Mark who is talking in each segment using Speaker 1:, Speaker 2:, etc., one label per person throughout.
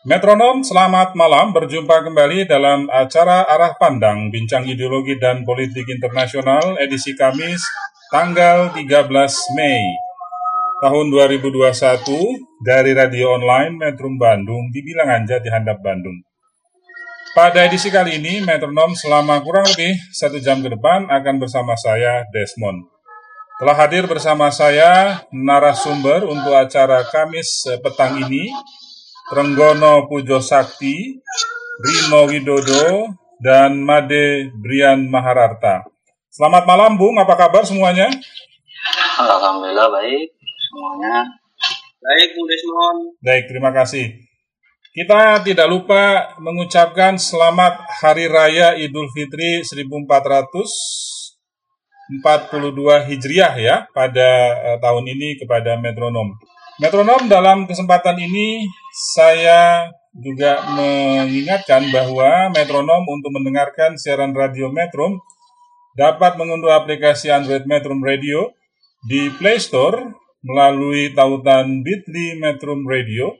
Speaker 1: Metronom, selamat malam. Berjumpa kembali dalam acara Arah Pandang, Bincang Ideologi dan Politik Internasional, edisi Kamis, tanggal 13 Mei tahun 2021 dari radio online Metrum Bandung di Bilangan Jati Handap Bandung. Pada edisi kali ini, Metronom selama kurang lebih satu jam ke depan akan bersama saya, Desmond. Telah hadir bersama saya narasumber untuk acara Kamis petang ini, Trenggono Pujo Sakti, Rino Widodo, dan Made Brian Mahararta. Selamat malam, Bung. Apa kabar semuanya?
Speaker 2: Alhamdulillah baik semuanya.
Speaker 3: Baik, Bung Desmond.
Speaker 1: Baik, terima kasih. Kita tidak lupa mengucapkan selamat Hari Raya Idul Fitri 1442 Hijriah ya pada uh, tahun ini kepada metronom. Metronom dalam kesempatan ini saya juga mengingatkan bahwa metronom untuk mendengarkan siaran radio Metrum dapat mengunduh aplikasi Android Metrum Radio di Play Store melalui tautan Bitly Metrum Radio,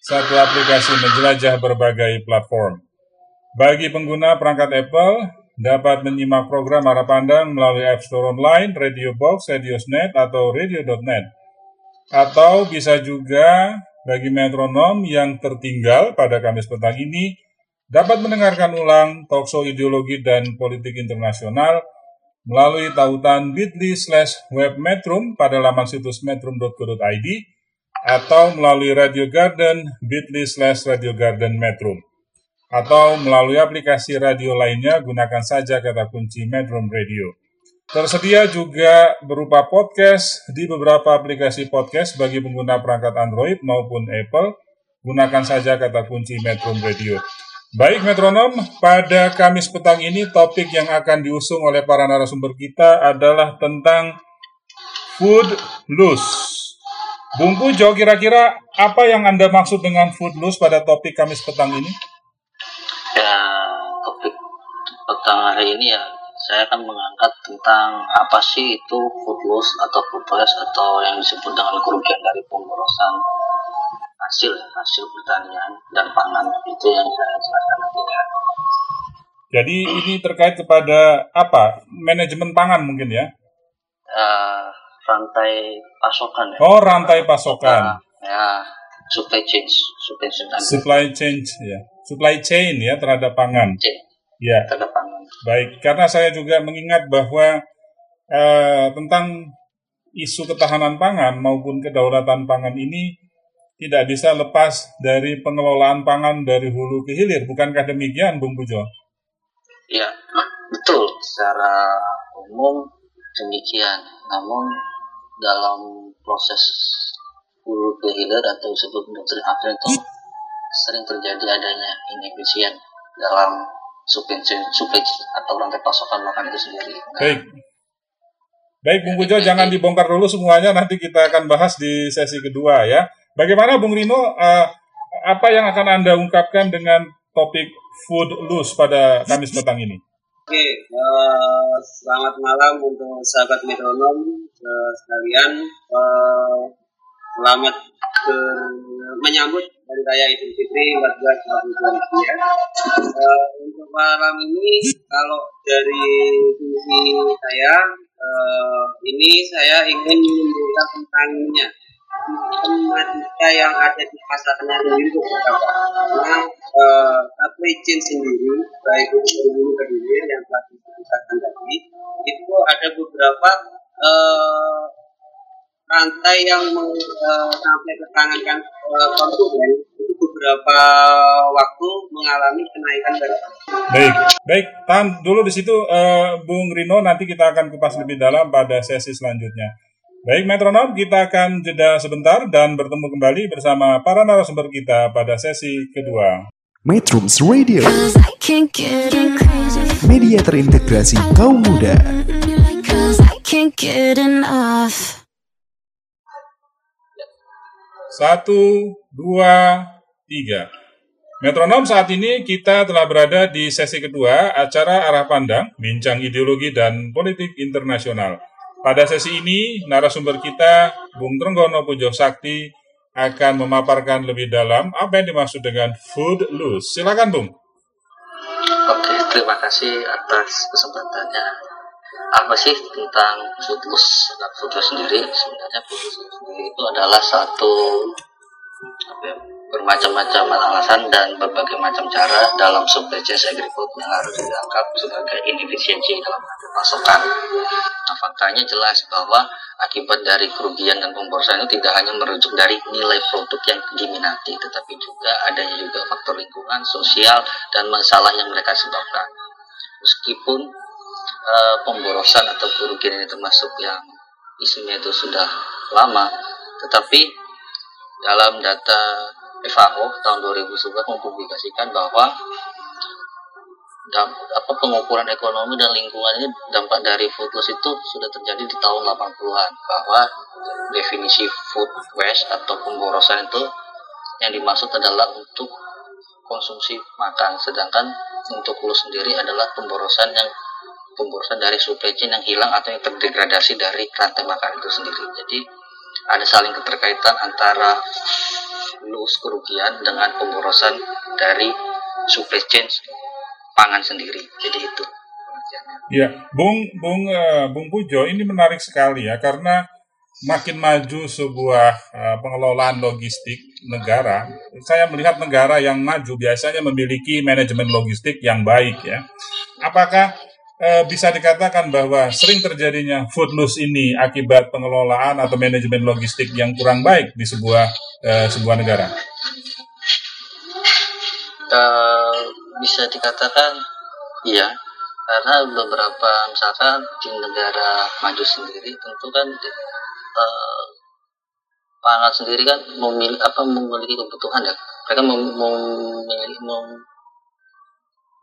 Speaker 1: satu aplikasi menjelajah berbagai platform. Bagi pengguna perangkat Apple, dapat menyimak program arah pandang melalui App Store Online, Radio Box, Radiosnet, atau Radio.net atau bisa juga bagi metronom yang tertinggal pada Kamis petang ini dapat mendengarkan ulang talkshow ideologi dan politik internasional melalui tautan bit.ly slash webmetrum pada laman situs metrum.co.id atau melalui Radio Garden bit.ly slash Radio Garden Metrum atau melalui aplikasi radio lainnya gunakan saja kata kunci Metrum Radio. Tersedia juga berupa podcast di beberapa aplikasi podcast bagi pengguna perangkat Android maupun Apple. Gunakan saja kata kunci Metro Radio. Baik metronom, pada Kamis petang ini topik yang akan diusung oleh para narasumber kita adalah tentang food loss. Bung Pujo, kira-kira apa yang Anda maksud dengan food loss pada topik Kamis petang ini?
Speaker 2: Ya, topik petang hari ini ya saya akan mengangkat tentang apa sih itu food loss atau food waste atau yang disebut dengan kerugian dari pemborosan hasil hasil pertanian dan pangan itu yang saya jelaskan nantinya.
Speaker 1: Jadi ini terkait kepada apa manajemen pangan mungkin ya?
Speaker 2: Uh, rantai pasokan ya.
Speaker 1: Oh rantai pasokan.
Speaker 2: Uh, ya supply chain supply chain.
Speaker 1: Supply chain ya supply chain ya terhadap pangan.
Speaker 2: Chain.
Speaker 1: Ya.
Speaker 2: Terhadap pangan.
Speaker 1: Baik, karena saya juga mengingat bahwa eh, tentang isu ketahanan pangan maupun kedaulatan pangan ini tidak bisa lepas dari pengelolaan pangan dari hulu ke hilir. Bukankah demikian, Bung Pujo?
Speaker 2: Ya, betul. Secara umum demikian. Namun dalam proses hulu ke hilir atau disebut akhir itu sering terjadi adanya inefisien dalam supply chain, supply chain atau rantai pasokan makan itu sendiri. Nah,
Speaker 1: Baik. Baik, Bung Pujo, jangan dibongkar dulu semuanya, nanti kita akan bahas di sesi kedua ya. Bagaimana Bung Rino, uh, apa yang akan Anda ungkapkan dengan topik food loss pada Kamis petang ini?
Speaker 3: Oke, uh, selamat malam untuk sahabat metronom uh, sekalian. Uh, selamat uh, menyambut Hari Raya Idul Fitri 1442 ya. Uh, untuk malam ini kalau dari sisi saya uh, ini saya ingin menunjukkan tentangnya tematika yang ada di pasarnya sendiri itu karena uh, supply chain sendiri baik itu dulu kediri yang telah disebutkan tadi itu ada beberapa rantai yang uh, sampai ke tangan kan uh, konsumen itu beberapa waktu mengalami kenaikan harga.
Speaker 1: Baik, baik. Tahan dulu di situ, uh, Bung Rino. Nanti kita akan kupas lebih dalam pada sesi selanjutnya. Baik, metronom, kita akan jeda sebentar dan bertemu kembali bersama para narasumber kita pada sesi kedua.
Speaker 4: Metrums Radio Media terintegrasi kaum muda
Speaker 1: Satu, dua, tiga. Metronom saat ini kita telah berada di sesi kedua acara Arah Pandang, Bincang Ideologi dan Politik Internasional. Pada sesi ini, narasumber kita, Bung Trenggono Pujo Sakti, akan memaparkan lebih dalam apa yang dimaksud dengan food loss. Silakan, Bung.
Speaker 2: Oke, terima kasih atas kesempatannya. Apa sih tentang food loss sendiri? Sebenarnya loss sendiri itu adalah satu apa ya, bermacam-macam alasan dan berbagai macam cara dalam supply chain agri-food yang harus dianggap sebagai inefisiensi dalam pasokan. Nah, faktanya jelas bahwa akibat dari kerugian dan pemborosan itu tidak hanya merujuk dari nilai produk yang diminati, tetapi juga adanya juga faktor lingkungan, sosial, dan masalah yang mereka sebabkan. Meskipun uh, pemborosan atau kerugian ini termasuk yang isunya itu sudah lama, tetapi dalam data FAO tahun 2011 mempublikasikan bahwa damp, apa pengukuran ekonomi dan lingkungan ini dampak dari food loss itu sudah terjadi di tahun 80-an bahwa definisi food waste atau pemborosan itu yang dimaksud adalah untuk konsumsi makan. Sedangkan untuk loss sendiri adalah pemborosan yang pemborosan dari supply chain yang hilang atau yang terdegradasi dari rantai makan itu sendiri jadi ada saling keterkaitan antara loss kerugian dengan pemborosan dari supply chain pangan sendiri. Jadi itu.
Speaker 1: Ya, Bung Bung uh, Bung Pujo ini menarik sekali ya karena makin maju sebuah uh, pengelolaan logistik negara, saya melihat negara yang maju biasanya memiliki manajemen logistik yang baik ya. Apakah uh, bisa dikatakan bahwa sering terjadinya food loss ini akibat pengelolaan atau manajemen logistik yang kurang baik di sebuah uh, sebuah negara?
Speaker 2: Uh, bisa dikatakan iya karena beberapa misalkan di negara maju sendiri tentu kan uh, pangan sendiri kan memiliki apa memiliki kebutuhan ya mereka memiliki mem, mem,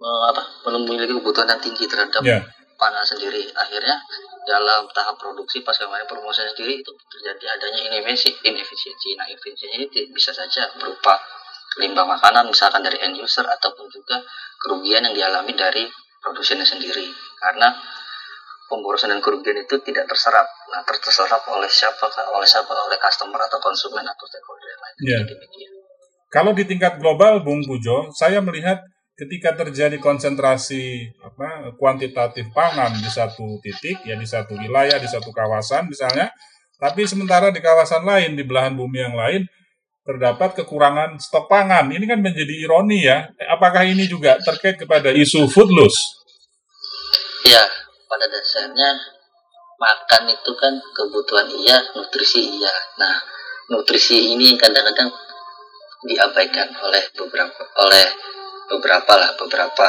Speaker 2: apa memiliki kebutuhan yang tinggi terhadap yeah. pangan sendiri. Akhirnya dalam tahap produksi pas kemarin promosi sendiri itu terjadi adanya inefisiensi inefisiensi. Nah inefisiensi ini bisa saja berupa limbah makanan misalkan dari end user ataupun juga kerugian yang dialami dari produsennya sendiri. Karena pemborosan dan kerugian itu tidak terserap. Nah terserap oleh siapa oleh siapa oleh customer atau konsumen atau stakeholder lain.
Speaker 1: Yeah. kalau di tingkat global Bung Pujo saya melihat ketika terjadi konsentrasi apa kuantitatif pangan di satu titik ya di satu wilayah di satu kawasan misalnya tapi sementara di kawasan lain di belahan bumi yang lain terdapat kekurangan stok pangan. Ini kan menjadi ironi ya. Apakah ini juga terkait kepada isu food loss?
Speaker 2: Ya, pada dasarnya makan itu kan kebutuhan iya, nutrisi iya. Nah, nutrisi ini kadang-kadang diabaikan oleh beberapa oleh beberapa lah beberapa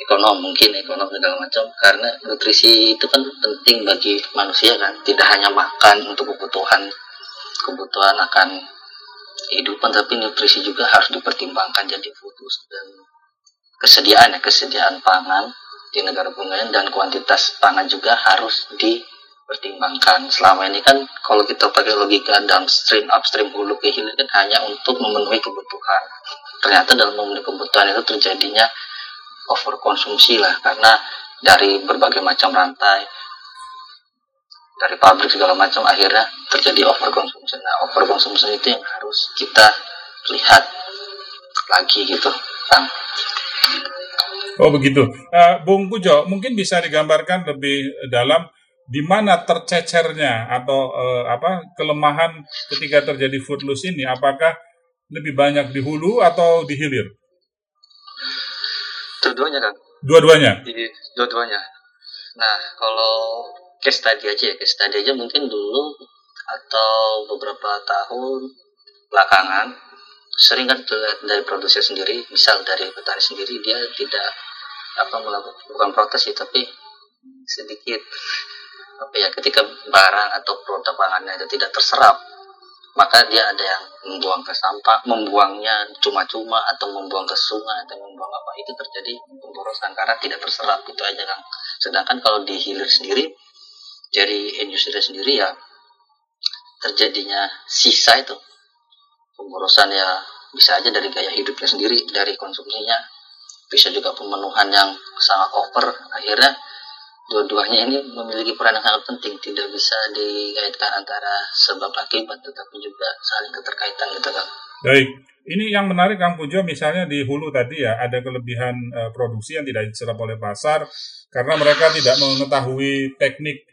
Speaker 2: ekonom mungkin ekonom segala macam. Karena nutrisi itu kan penting bagi manusia kan. Tidak hanya makan untuk kebutuhan kebutuhan akan kehidupan tapi nutrisi juga harus dipertimbangkan. Jadi fokus dan kesediaan ya kesediaan pangan di negara pengen dan kuantitas pangan juga harus dipertimbangkan selama ini kan kalau kita pakai logika downstream upstream hulu ke hilir kan hanya untuk memenuhi kebutuhan ternyata dalam memenuhi kebutuhan itu terjadinya overkonsumsi lah karena dari berbagai macam rantai dari pabrik segala macam akhirnya terjadi overkonsumsi. Nah, overkonsumsi itu yang harus kita lihat lagi gitu, Kang.
Speaker 1: Oh begitu, uh, Bung Pujo, mungkin bisa digambarkan lebih dalam di mana tercecernya atau uh, apa kelemahan ketika terjadi food loss ini? Apakah lebih banyak di hulu atau di hilir?
Speaker 2: Dua-duanya kan.
Speaker 1: Dua-duanya.
Speaker 2: Dua-duanya. Nah, kalau case tadi aja ya case tadi aja mungkin dulu atau beberapa tahun belakangan sering kan terlihat dari produsen sendiri misal dari petani sendiri dia tidak apa melakukan bukan protes sih tapi sedikit apa ya ketika barang atau produk pangannya itu tidak terserap maka dia ada yang membuang ke sampah, membuangnya cuma-cuma atau membuang ke sungai atau membuang apa itu terjadi pemborosan karena tidak terserap itu aja kan. Sedangkan kalau di hilir sendiri dari industri sendiri ya terjadinya sisa itu pemborosan ya bisa aja dari gaya hidupnya sendiri dari konsumsinya bisa juga pemenuhan yang sangat over akhirnya dua-duanya ini memiliki peran yang sangat penting tidak bisa dikaitkan antara sebab akibat tetapi juga saling keterkaitan gitu kan
Speaker 1: Baik, ini yang menarik Kang Pujo misalnya di hulu tadi ya ada kelebihan eh, produksi yang tidak diserap oleh pasar karena mereka tidak mengetahui teknik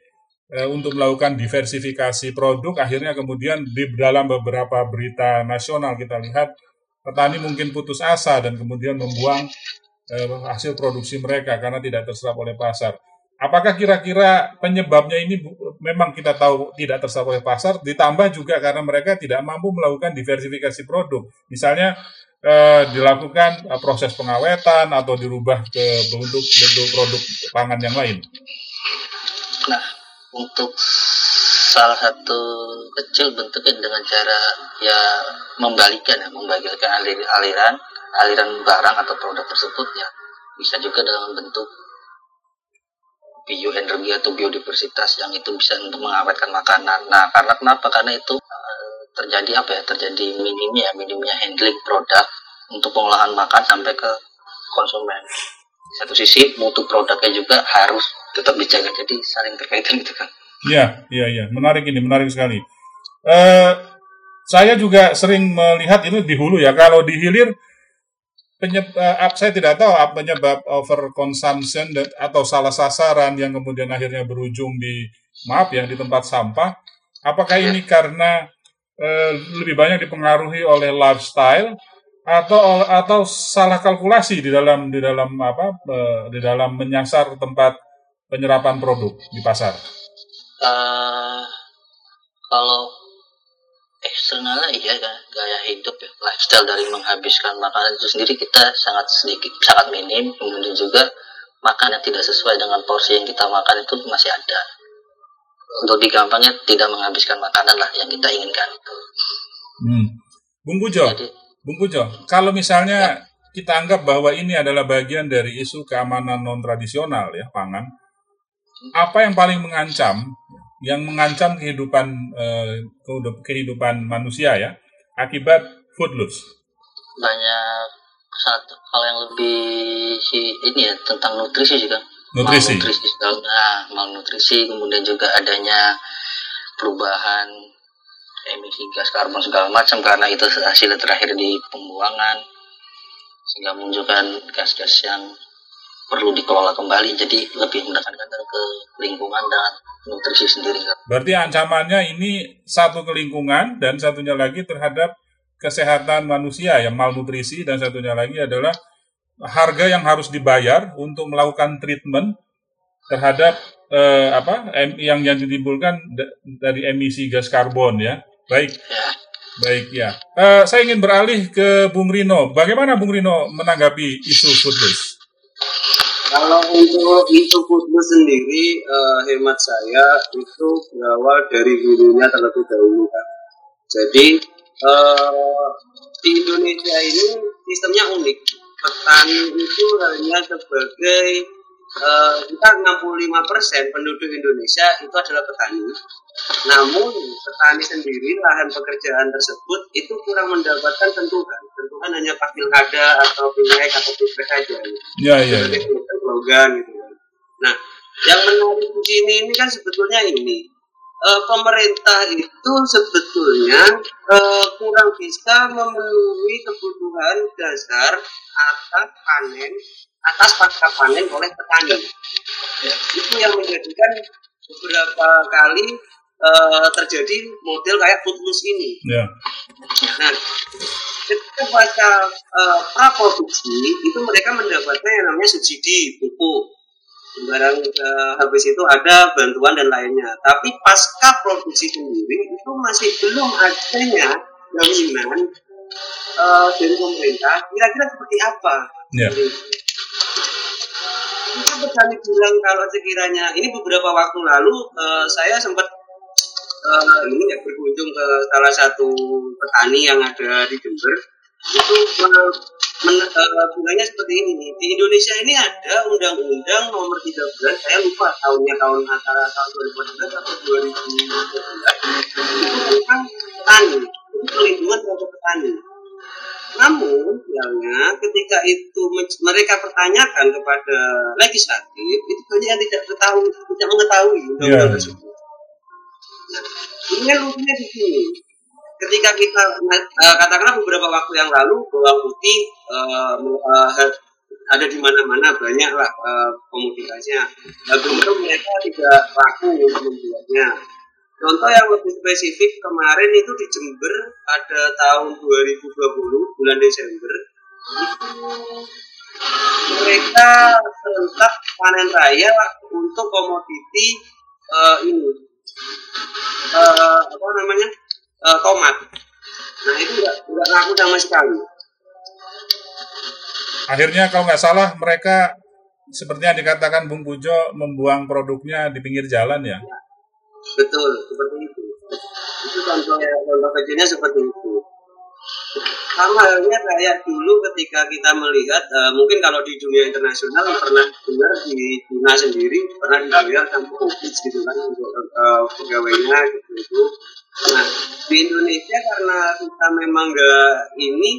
Speaker 1: eh, untuk melakukan diversifikasi produk. Akhirnya kemudian di dalam beberapa berita nasional kita lihat petani mungkin putus asa dan kemudian membuang eh, hasil produksi mereka karena tidak terserap oleh pasar. Apakah kira-kira penyebabnya ini memang kita tahu tidak terserap oleh pasar, ditambah juga karena mereka tidak mampu melakukan diversifikasi produk. Misalnya eh, dilakukan eh, proses pengawetan atau dirubah ke bentuk bentuk produk pangan yang lain.
Speaker 2: nah untuk salah satu kecil bentuknya dengan cara ya membalikan ya membalikan alir, aliran aliran barang atau produk tersebut ya bisa juga dalam bentuk bioenergi atau biodiversitas yang itu bisa untuk mengawetkan makanan. Nah, karena kenapa? Karena itu eh, terjadi apa ya? Terjadi minimnya minimnya handling produk untuk pengolahan makan sampai ke konsumen. Satu sisi mutu produknya juga harus tetap dijaga jadi saling terkaitan itu kan.
Speaker 1: Iya, iya, iya. Menarik ini, menarik sekali. Eh, saya juga sering melihat itu di hulu ya. Kalau di hilir, penyebab, saya tidak tahu apa penyebab overconsumption dan, atau salah sasaran yang kemudian akhirnya berujung di, maaf ya, di tempat sampah. Apakah ini karena eh, lebih banyak dipengaruhi oleh lifestyle atau atau salah kalkulasi di dalam di dalam apa eh, di dalam menyasar tempat penyerapan produk di pasar?
Speaker 2: eh kalau eksternalnya iya kan gaya hidup ya. Lifestyle dari menghabiskan makanan itu sendiri kita sangat sedikit sangat minim. Kemudian juga makan yang tidak sesuai dengan porsi yang kita makan itu masih ada. Untuk digampangnya tidak menghabiskan makanan lah yang kita inginkan.
Speaker 1: Hmm. Bung Pujo,
Speaker 2: jadi
Speaker 1: Bung Pujo, kalau misalnya kita anggap bahwa ini adalah bagian dari isu keamanan non tradisional ya pangan, apa yang paling mengancam, yang mengancam kehidupan eh, kehidup- kehidupan manusia ya akibat food loss?
Speaker 2: banyak satu hal yang lebih si ini ya tentang nutrisi juga
Speaker 1: Nutrisi.
Speaker 2: malnutrisi nah, malnutrisi kemudian juga adanya perubahan emisi gas karbon segala macam karena itu hasil terakhir di pembuangan sehingga menunjukkan gas-gas yang perlu dikelola kembali jadi lebih menekankan ke lingkungan dan nutrisi sendiri
Speaker 1: Berarti ancamannya ini satu ke lingkungan dan satunya lagi terhadap kesehatan manusia yang malnutrisi dan satunya lagi adalah harga yang harus dibayar untuk melakukan treatment terhadap eh, apa yang yang ditimbulkan da- dari emisi gas karbon ya. Baik,
Speaker 2: ya
Speaker 1: baik ya. Eh, saya ingin beralih ke Bung Rino. Bagaimana Bung Rino menanggapi isu food loss?
Speaker 3: Kalau untuk isu foodless sendiri, eh, hemat saya itu berawal dari hulunya terlebih dahulu kan. Jadi eh, di Indonesia ini sistemnya unik. Petani itu hanya sebagai eh, kita 65% penduduk Indonesia itu adalah petani. Namun petani sendiri lahan pekerjaan tersebut itu kurang mendapatkan sentuhan. Sentuhan hanya pas pilkada atau pilek atau pilpres saja.
Speaker 1: Ya, ya, ya.
Speaker 3: Sebagai slogan gitu kan. Nah, yang menarik di sini ini kan sebetulnya ini Eh, pemerintah itu sebetulnya eh, kurang bisa memenuhi kebutuhan dasar atas panen atas pasca panen oleh petani. Ya, itu yang menjadikan beberapa kali eh, terjadi model kayak food loss ini.
Speaker 1: Ya.
Speaker 3: Nah, ketika pasca uh, praproduksi itu mereka mendapatkan yang namanya subsidi pupuk. Barang eh, habis itu ada bantuan dan lainnya. Tapi pasca produksi sendiri itu masih belum adanya jaminan eh, dari pemerintah. Kira-kira seperti apa?
Speaker 1: Ya.
Speaker 3: Kita berani bilang kalau sekiranya ini beberapa waktu lalu eh, saya sempat eh, ini ya berkunjung ke salah satu petani yang ada di Jember. Itu men- eh, bilangnya seperti ini nih. Di Indonesia ini ada undang-undang nomor 13 saya lupa tahunnya tahun antara tahun 2014 atau 2015 itu tentang petani itu perlindungan terhadap petani namun bilangnya ketika itu mereka pertanyakan kepada legislatif itu banyak yang tidak ketahui tidak mengetahui undang-undang
Speaker 1: Iya.
Speaker 3: tersebut. Nah ini lucunya di sini. Ketika kita eh, katakanlah beberapa waktu yang lalu bawang putih me- eh, ada di mana-mana banyak lah eh, komoditasnya. Nah, tentu mereka tidak laku untuk membuatnya contoh yang lebih spesifik kemarin itu di Jember pada tahun 2020 bulan Desember mereka serentak panen raya untuk komoditi eh, ini eh, apa namanya eh, tomat nah itu nggak nggak laku sama sekali
Speaker 1: Akhirnya kalau nggak salah mereka seperti yang dikatakan Bung Pujo membuang produknya di pinggir jalan ya.
Speaker 3: Betul seperti itu. Itu contoh ya contoh kecilnya seperti itu. Sama halnya kayak dulu ketika kita melihat eh, mungkin kalau di dunia internasional pernah dengar di China sendiri pernah dibayar sampai covid gitu kan untuk eh, pegawainya gitu itu. Nah di Indonesia karena kita memang nggak ini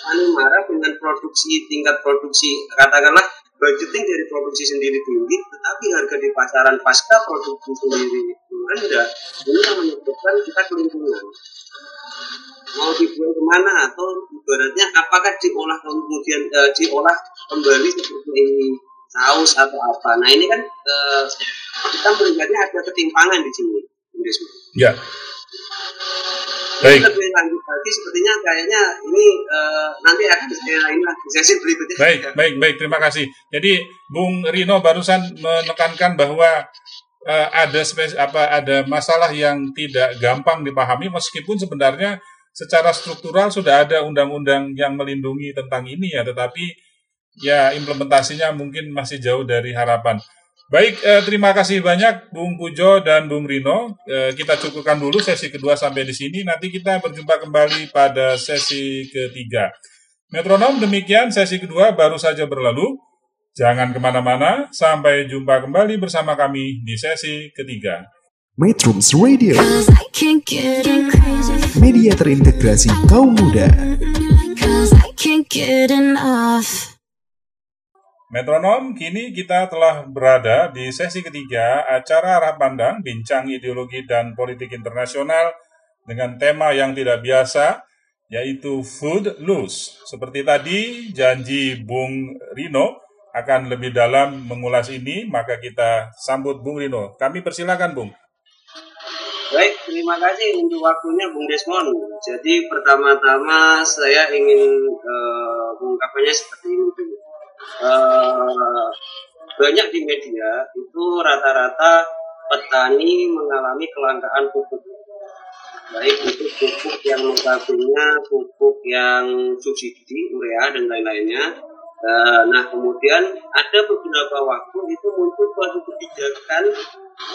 Speaker 3: petani marah dengan produksi tingkat produksi katakanlah budgeting dari produksi sendiri tinggi tetapi harga di pasaran pasca produksi sendiri itu rendah ini yang menyebabkan kita kelimpungan mau dibuang ke mana atau ibaratnya apakah diolah kemudian eh, diolah kembali seperti saus atau apa nah ini kan eh, kita melihatnya ada ketimpangan di sini.
Speaker 1: Ya. Baik,
Speaker 3: lebih lanjut lagi sepertinya kayaknya ini eh, nanti akan saya lah di sesi berikutnya
Speaker 1: baik, baik, baik. Terima kasih. Jadi Bung Rino barusan menekankan bahwa eh, ada spes apa ada masalah yang tidak gampang dipahami meskipun sebenarnya secara struktural sudah ada undang-undang yang melindungi tentang ini ya, tetapi ya implementasinya mungkin masih jauh dari harapan. Baik, eh, terima kasih banyak Bung Pujo dan Bung Rino. Eh, kita cukupkan dulu sesi kedua sampai di sini. Nanti kita berjumpa kembali pada sesi ketiga. Metronom demikian sesi kedua baru saja berlalu. Jangan ke mana-mana, sampai jumpa kembali bersama kami di sesi ketiga.
Speaker 4: Metrums Radio,
Speaker 5: Cause I can't get enough.
Speaker 4: media terintegrasi kaum muda.
Speaker 1: Metronom, kini kita telah berada di sesi ketiga acara arah pandang bincang ideologi dan politik internasional dengan tema yang tidak biasa, yaitu food loose. Seperti tadi, janji Bung Rino akan lebih dalam mengulas ini, maka kita sambut Bung Rino. Kami persilakan, Bung.
Speaker 3: Baik, terima kasih untuk waktunya Bung Desmond. Jadi pertama-tama saya ingin eh, mengungkapkannya seperti ini. Eh, banyak di media itu rata-rata petani mengalami kelangkaan pupuk. Baik itu pupuk yang notabene pupuk yang subsidi, urea dan lain-lainnya. Eh, nah kemudian ada beberapa waktu itu muncul suatu kebijakan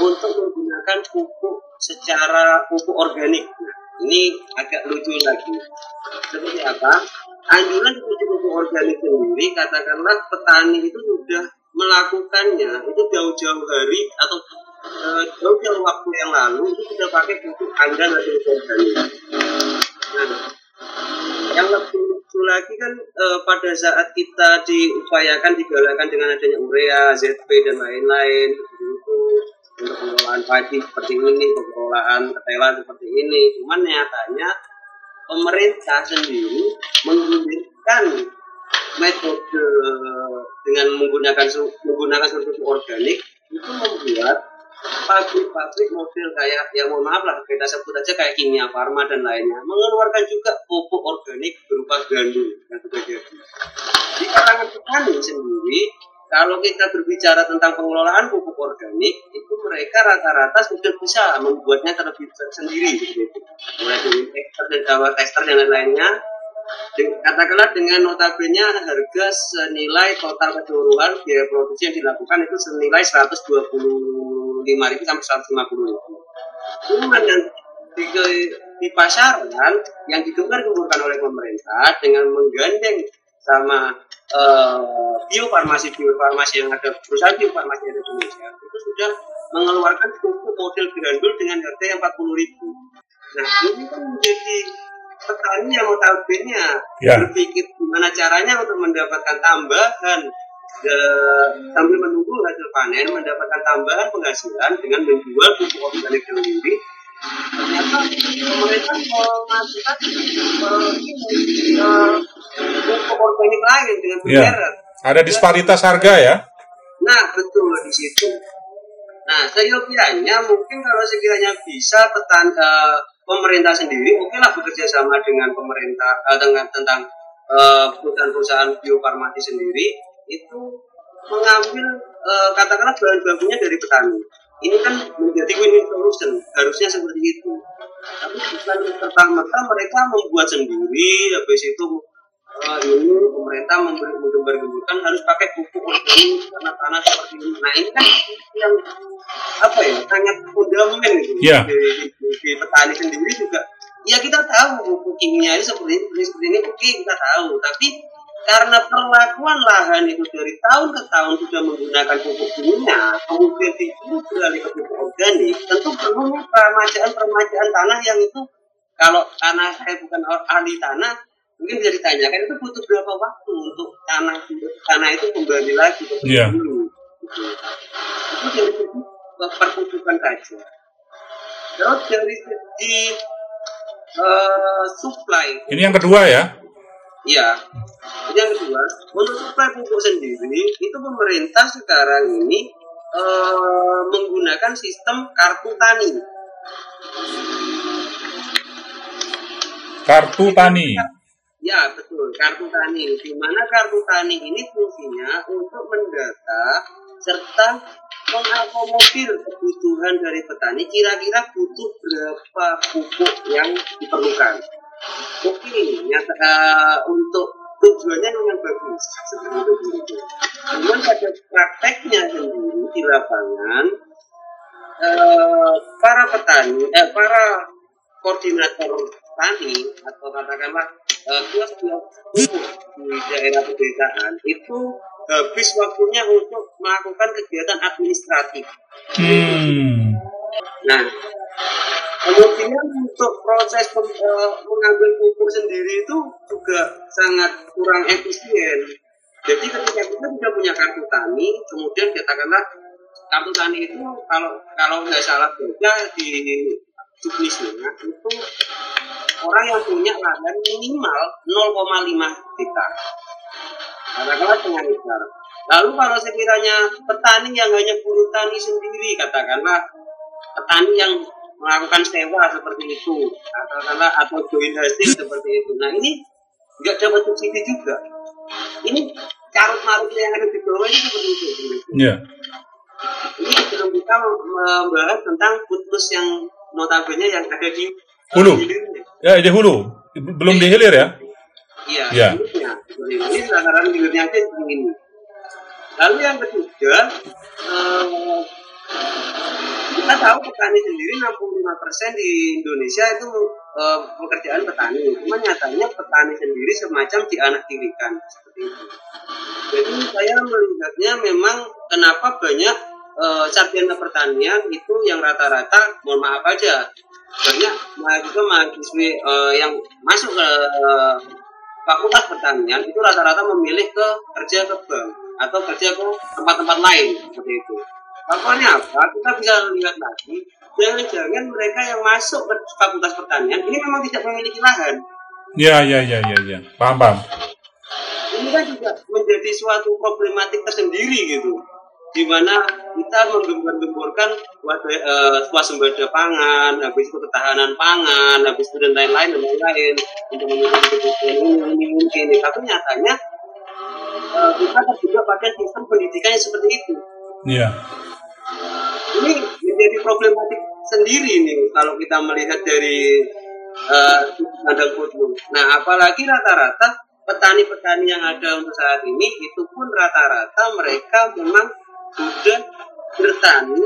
Speaker 3: untuk menggunakan pupuk secara pupuk organik. Nah, ini agak lucu lagi. Seperti apa? Anjuran untuk pupuk organik sendiri, katakanlah petani itu sudah melakukannya itu jauh-jauh hari atau eh, jauh-jauh waktu yang lalu itu sudah pakai pupuk andan atau pupuk organik. Nah, yang lebih lucu lagi kan eh, pada saat kita diupayakan digalakan dengan adanya urea, ZP dan lain-lain untuk pengelolaan padi seperti ini, pengelolaan ketela seperti ini. Cuman nyatanya pemerintah sendiri menggulirkan metode dengan menggunakan menggunakan sumber organik itu membuat pabrik-pabrik model kayak yang mohon maaf lah kita sebut aja kayak kimia farma dan lainnya mengeluarkan juga pupuk organik berupa gandum sudah jadi di kalangan petani sendiri kalau kita berbicara tentang pengelolaan pupuk organik itu mereka rata-rata sudah bisa membuatnya terlebih sendiri seperti itu mulai dari tester dan dawa tester dan lain-lainnya katakanlah dengan notabene harga senilai total keseluruhan biaya produksi yang dilakukan itu senilai 125.000 sampai 150.000. Cuman yang di, di pasaran yang digembar-gemburkan oleh pemerintah dengan menggandeng sama eh, biofarmasi biofarmasi yang ada perusahaan biofarmasi yang ada di Indonesia itu sudah mengeluarkan pupuk model granul dengan harga yang 40.000. Nah ini kan menjadi petani yang notabene
Speaker 1: Ya.
Speaker 3: berpikir gimana caranya untuk mendapatkan tambahan eh, sambil menunggu hasil panen mendapatkan tambahan penghasilan dengan menjual pupuk organik sendiri ternyata ini, eh, pupuk organik lain dengan
Speaker 1: Ya. Ada disparitas harga ya?
Speaker 3: Nah, betul di situ. Nah, seyogianya mungkin kalau sekiranya bisa petan eh, pemerintah sendiri, oke lah bekerja sama dengan pemerintah eh, dengan tentang eh, perusahaan-perusahaan biofarmasi sendiri itu mengambil eh, katakanlah bahan bakunya dari petani. Ini kan menjadi win-win solution, harusnya seperti itu. Tapi bukan serta merta mereka membuat sendiri, habis itu eh, ini pemerintah memberi menggembar-gemburkan harus pakai pupuk organik karena tanah seperti ini. Nah ini kan yang apa ya sangat fundamental gitu
Speaker 1: Iya.
Speaker 3: di, di, di petani sendiri juga. Ya kita tahu pupuk kimia itu seperti ini, seperti ini, oke kita tahu. Tapi karena perlakuan lahan itu dari tahun ke tahun sudah menggunakan pupuk kimia, kemudian itu beralih ke pupuk organik, tentu perlu permajaan-permajaan tanah yang itu kalau tanah saya bukan or- ahli tanah, mungkin bisa ditanyakan itu butuh berapa waktu untuk tanah tanah itu kembali lagi ke
Speaker 1: Iya.
Speaker 3: dulu. Gitu. Itu dari segi perpupukan saja. Terus dari segi eh, supply
Speaker 1: Ini yang kedua ya?
Speaker 3: Iya. Ini yang kedua, untuk suplai pupuk sendiri itu pemerintah sekarang ini eh, menggunakan sistem kartu tani.
Speaker 1: Kartu tani.
Speaker 3: Ya betul, kartu tani. Di mana kartu tani ini fungsinya untuk mendata serta mengakomodir kebutuhan dari petani kira-kira butuh berapa pupuk yang diperlukan. Oke, nyata, eh, untuk tujuannya memang bagus seperti itu. Namun pada prakteknya sendiri di lapangan eh, para petani, eh, para koordinator tani atau katakanlah eh, kios-kios pupuk di daerah pedesaan itu habis waktunya untuk melakukan kegiatan administratif.
Speaker 1: Hmm.
Speaker 3: Nah, kemudian untuk proses pem- eh, mengambil pupuk sendiri itu juga sangat kurang efisien. Jadi ketika kita sudah punya kartu tani, kemudian katakanlah kartu tani itu kalau kalau nggak salah baca di juknisnya itu orang yang punya lahan minimal 0,5 hektar. Katakanlah setengah hektar. Lalu kalau sekiranya petani yang hanya buruh tani sendiri, katakanlah petani yang melakukan sewa seperti itu, katakanlah atau join hasil seperti itu. Nah ini nggak dapat subsidi juga. Ini carut marutnya yang ada di bawah ini seperti itu.
Speaker 1: Ya.
Speaker 3: Ini belum kita membahas tentang putus yang notabene yang ada di
Speaker 1: Hulu. Ya, di hulu. Belum di hilir ya?
Speaker 3: Iya,
Speaker 1: Iya.
Speaker 3: hilirnya. Seperti ini. Ini sasaran hilirnya aja seperti ini. Lalu yang ketiga, eh, kita tahu petani sendiri 65% di Indonesia itu eh, pekerjaan petani. Cuma nyatanya petani sendiri semacam dianak tirikan seperti itu. Jadi saya melihatnya memang kenapa banyak eh, sarjana pertanian itu yang rata-rata mohon maaf aja banyak mahasiswa mahasiswi eh, yang masuk ke eh, fakultas pertanian itu rata-rata memilih ke kerja ke bank atau kerja ke tempat-tempat lain seperti itu. Faktornya apa? Kita bisa lihat lagi. Jangan-jangan mereka yang masuk ke fakultas pertanian ini memang tidak memiliki lahan.
Speaker 1: Ya, ya, ya, ya, ya. Paham, paham.
Speaker 3: Ini kan juga menjadi suatu problematik tersendiri gitu. Di mana kita menggembar-gemborkan wada- eh, swasembada pangan, habis itu ketahanan pangan, habis itu dan lain-lain dan lain-lain untuk memenuhi kebutuhan ini, ini mungkin ini. Tapi nyatanya eh, kita terjebak pada sistem pendidikan yang seperti itu.
Speaker 1: Iya.
Speaker 3: ini menjadi problematik sendiri nih kalau kita melihat dari sudut pandang kutub. Nah, apalagi rata-rata petani-petani yang ada untuk saat ini itu pun rata-rata mereka memang sudah bertani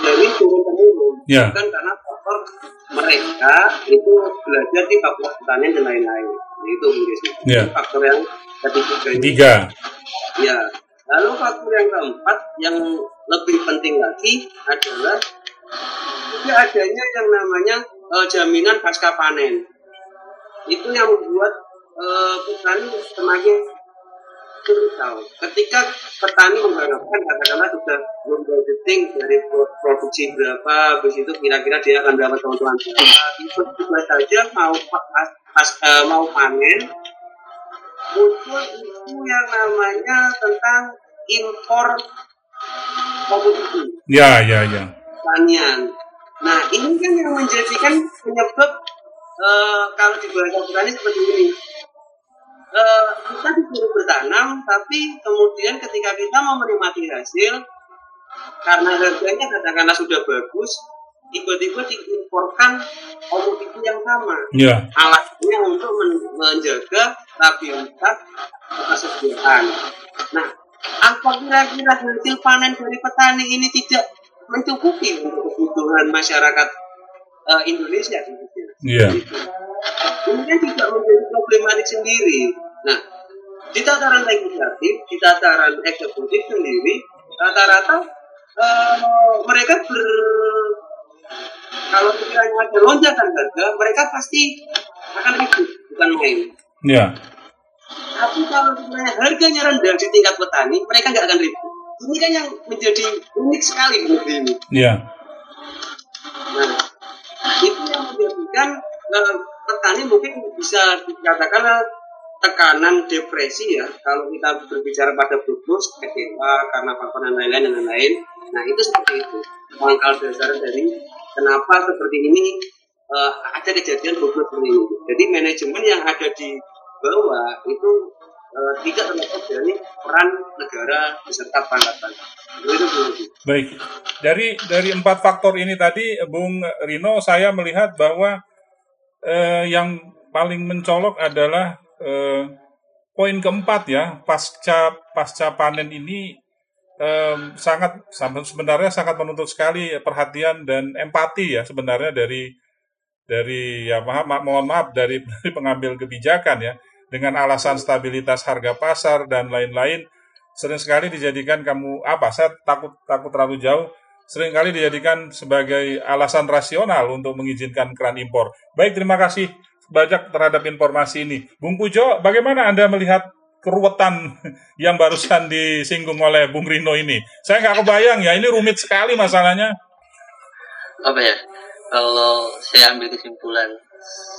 Speaker 3: dari turun temurun,
Speaker 1: Ya.
Speaker 3: bukan karena faktor mereka itu belajar di fakultas pertanian dan lain-lain. Itu mungkin. Itu faktor yang ketiga.
Speaker 1: Ketiga.
Speaker 3: Ya, lalu faktor yang keempat yang lebih penting lagi adalah tidak adanya yang namanya eh, jaminan pasca panen. itu yang membuat uh, petani semakin tahu. Ketika petani mengharapkan katakanlah sudah membudgeting dari produksi berapa, habis itu kira-kira dia akan dapat keuntungan berapa, itu juga saja mau pas, pas, uh, mau panen muncul isu yang namanya tentang impor komoditi.
Speaker 1: Ya, ya, ya.
Speaker 3: Pertanian. Nah, ini kan yang menjadikan penyebab uh, kalau di bahasa petani seperti ini uh, kita disuruh bertanam, tapi kemudian ketika kita mau menikmati hasil, karena harganya katakanlah sudah bagus, tiba-tiba diimporkan komoditi yang sama.
Speaker 1: Yeah.
Speaker 3: Alatnya untuk men menjaga stabilitas kesediaan. Nah, apa kira-kira hasil panen dari petani ini tidak mencukupi untuk kebutuhan masyarakat uh, Indonesia?
Speaker 1: Iya. Yeah.
Speaker 3: Ini kan juga menjadi problematik sendiri. Nah, di tataran legislatif, di tataran eksekutif sendiri, rata-rata uh, mereka ber kalau sekiranya ada lonjakan harga, mereka pasti akan ribut, bukan main.
Speaker 1: Iya.
Speaker 3: Tapi kalau sekiranya harganya rendah di tingkat petani, mereka nggak akan ribut. Ini kan yang menjadi unik sekali negeri ini.
Speaker 1: Iya.
Speaker 3: Nah, itu yang menjadikan uh, petani mungkin bisa dikatakan tekanan depresi ya. Kalau kita berbicara pada bubus kecewa karena faktor dan lain-lain dan lain-lain. Nah itu seperti itu. Pangkal dasar dari kenapa seperti ini uh, ada kejadian bubus seperti ini. Jadi manajemen yang ada di bawah itu uh, tidak terlepas dari peran negara beserta perangkat
Speaker 1: Baik, dari dari empat faktor ini tadi, Bung Rino, saya melihat bahwa eh, yang paling mencolok adalah eh, poin keempat ya pasca pasca panen ini eh, sangat sebenarnya sangat menuntut sekali perhatian dan empati ya sebenarnya dari dari ya maaf, ma mohon maaf dari, dari pengambil kebijakan ya. Dengan alasan stabilitas harga pasar dan lain-lain sering sekali dijadikan kamu apa saya takut takut terlalu jauh sering kali dijadikan sebagai alasan rasional untuk mengizinkan keran impor. Baik, terima kasih banyak terhadap informasi ini. Bung Pujo, bagaimana Anda melihat keruwetan yang barusan disinggung oleh Bung Rino ini? Saya nggak kebayang ya, ini rumit sekali masalahnya.
Speaker 2: Apa ya, kalau saya ambil kesimpulan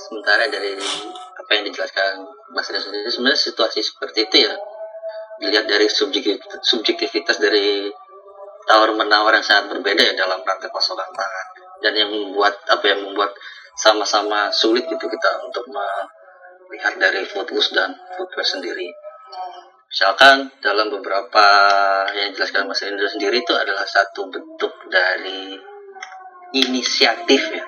Speaker 2: sementara dari apa yang dijelaskan Mas Rino sendiri, sebenarnya situasi seperti itu ya, dilihat dari subjektivitas dari tawar menawar yang sangat berbeda ya dalam rantai pasokan pangan dan yang membuat apa yang membuat sama-sama sulit itu kita untuk melihat dari food loss dan food waste sendiri. Misalkan dalam beberapa yang dijelaskan Mas Indra sendiri itu adalah satu bentuk dari inisiatif ya.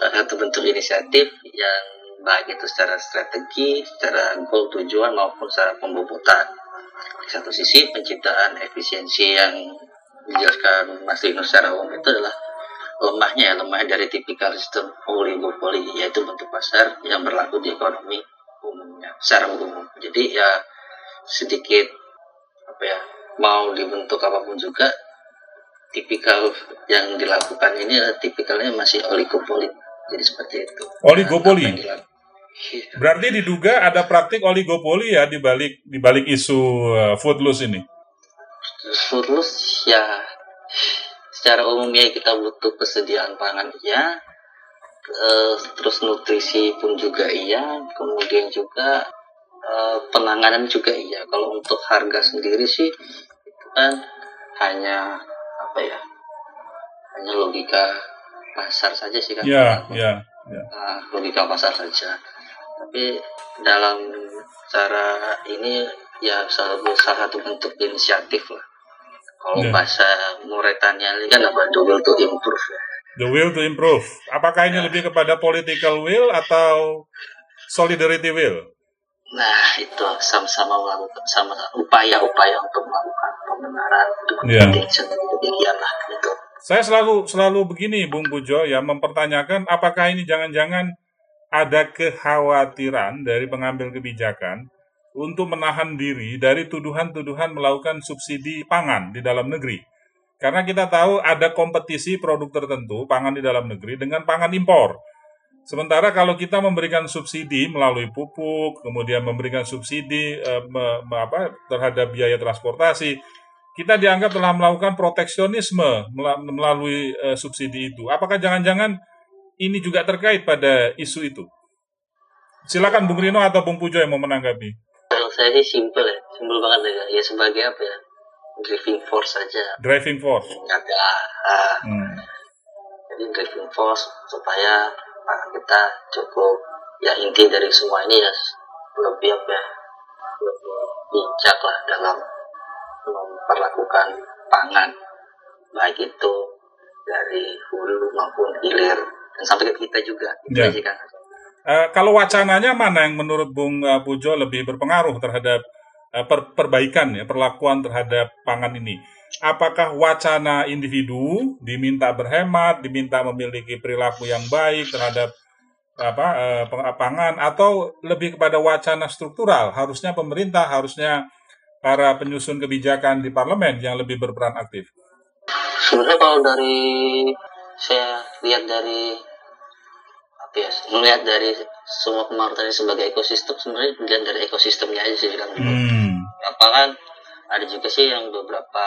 Speaker 2: satu bentuk inisiatif yang baik itu secara strategi, secara goal tujuan maupun secara pembobotan di satu sisi penciptaan efisiensi yang dijelaskan Mas Dino secara umum itu adalah lemahnya ya lemah dari tipikal sistem oligopoli yaitu bentuk pasar yang berlaku di ekonomi umumnya secara umum. Jadi ya sedikit apa ya mau dibentuk apa pun juga tipikal yang dilakukan ini adalah tipikalnya masih oligopoli. Jadi seperti itu.
Speaker 1: Oligopoli Berarti diduga ada praktik oligopoli ya di balik di balik isu uh, food loss ini.
Speaker 2: Food loss ya secara umum ya kita butuh persediaan pangan iya, uh, terus nutrisi pun juga iya, kemudian juga uh, penanganan juga iya. Kalau untuk harga sendiri sih itu kan hanya apa ya? Hanya logika pasar saja sih kan.
Speaker 1: Iya, iya. Ya.
Speaker 2: Uh, logika pasar saja tapi dalam cara ini ya salah, salah satu bentuk inisiatif lah. Kalau yeah. bahasa muretannya ini kan apa? The will to improve. Ya
Speaker 1: the will to improve. Apakah ini yeah. lebih kepada political will atau solidarity will?
Speaker 2: Nah itu sama-sama melakukan sama upaya-upaya untuk melakukan pembenaran. Untuk
Speaker 1: yeah.
Speaker 2: demikian lah itu
Speaker 1: saya selalu selalu begini Bung Pujo ya mempertanyakan apakah ini jangan-jangan ada kekhawatiran dari pengambil kebijakan untuk menahan diri dari tuduhan-tuduhan melakukan subsidi pangan di dalam negeri. Karena kita tahu ada kompetisi produk tertentu pangan di dalam negeri dengan pangan impor. Sementara kalau kita memberikan subsidi melalui pupuk, kemudian memberikan subsidi eh, me- me- apa, terhadap biaya transportasi, kita dianggap telah melakukan proteksionisme mela- melalui eh, subsidi itu. Apakah jangan-jangan ini juga terkait pada isu itu? Silakan Bung Rino atau Bung Pujo yang mau menanggapi.
Speaker 2: Kalau saya sih simple ya, simple banget ya. Ya sebagai apa ya? Driving force saja.
Speaker 1: Driving force.
Speaker 2: Ada.
Speaker 1: Hmm.
Speaker 2: jadi driving force supaya kita cukup. Ya inti dari semua ini ya lebih apa ya? Lebih bijak lah dalam memperlakukan pangan. Baik itu dari hulu maupun hilir dan sampai ke kita juga.
Speaker 1: Ya.
Speaker 2: aja kan.
Speaker 1: Eh, kalau wacananya mana yang menurut Bung eh, Pujo lebih berpengaruh terhadap eh, per- perbaikan ya perlakuan terhadap pangan ini? Apakah wacana individu diminta berhemat, diminta memiliki perilaku yang baik terhadap apa eh, pangan atau lebih kepada wacana struktural? Harusnya pemerintah, harusnya para penyusun kebijakan di parlemen yang lebih berperan aktif.
Speaker 2: sebenarnya kalau dari saya lihat dari apa ya melihat dari semua kemarin tadi sebagai ekosistem sebenarnya dilihat dari ekosistemnya aja sih bilang dulu
Speaker 1: Hmm.
Speaker 2: apa kan ada juga sih yang beberapa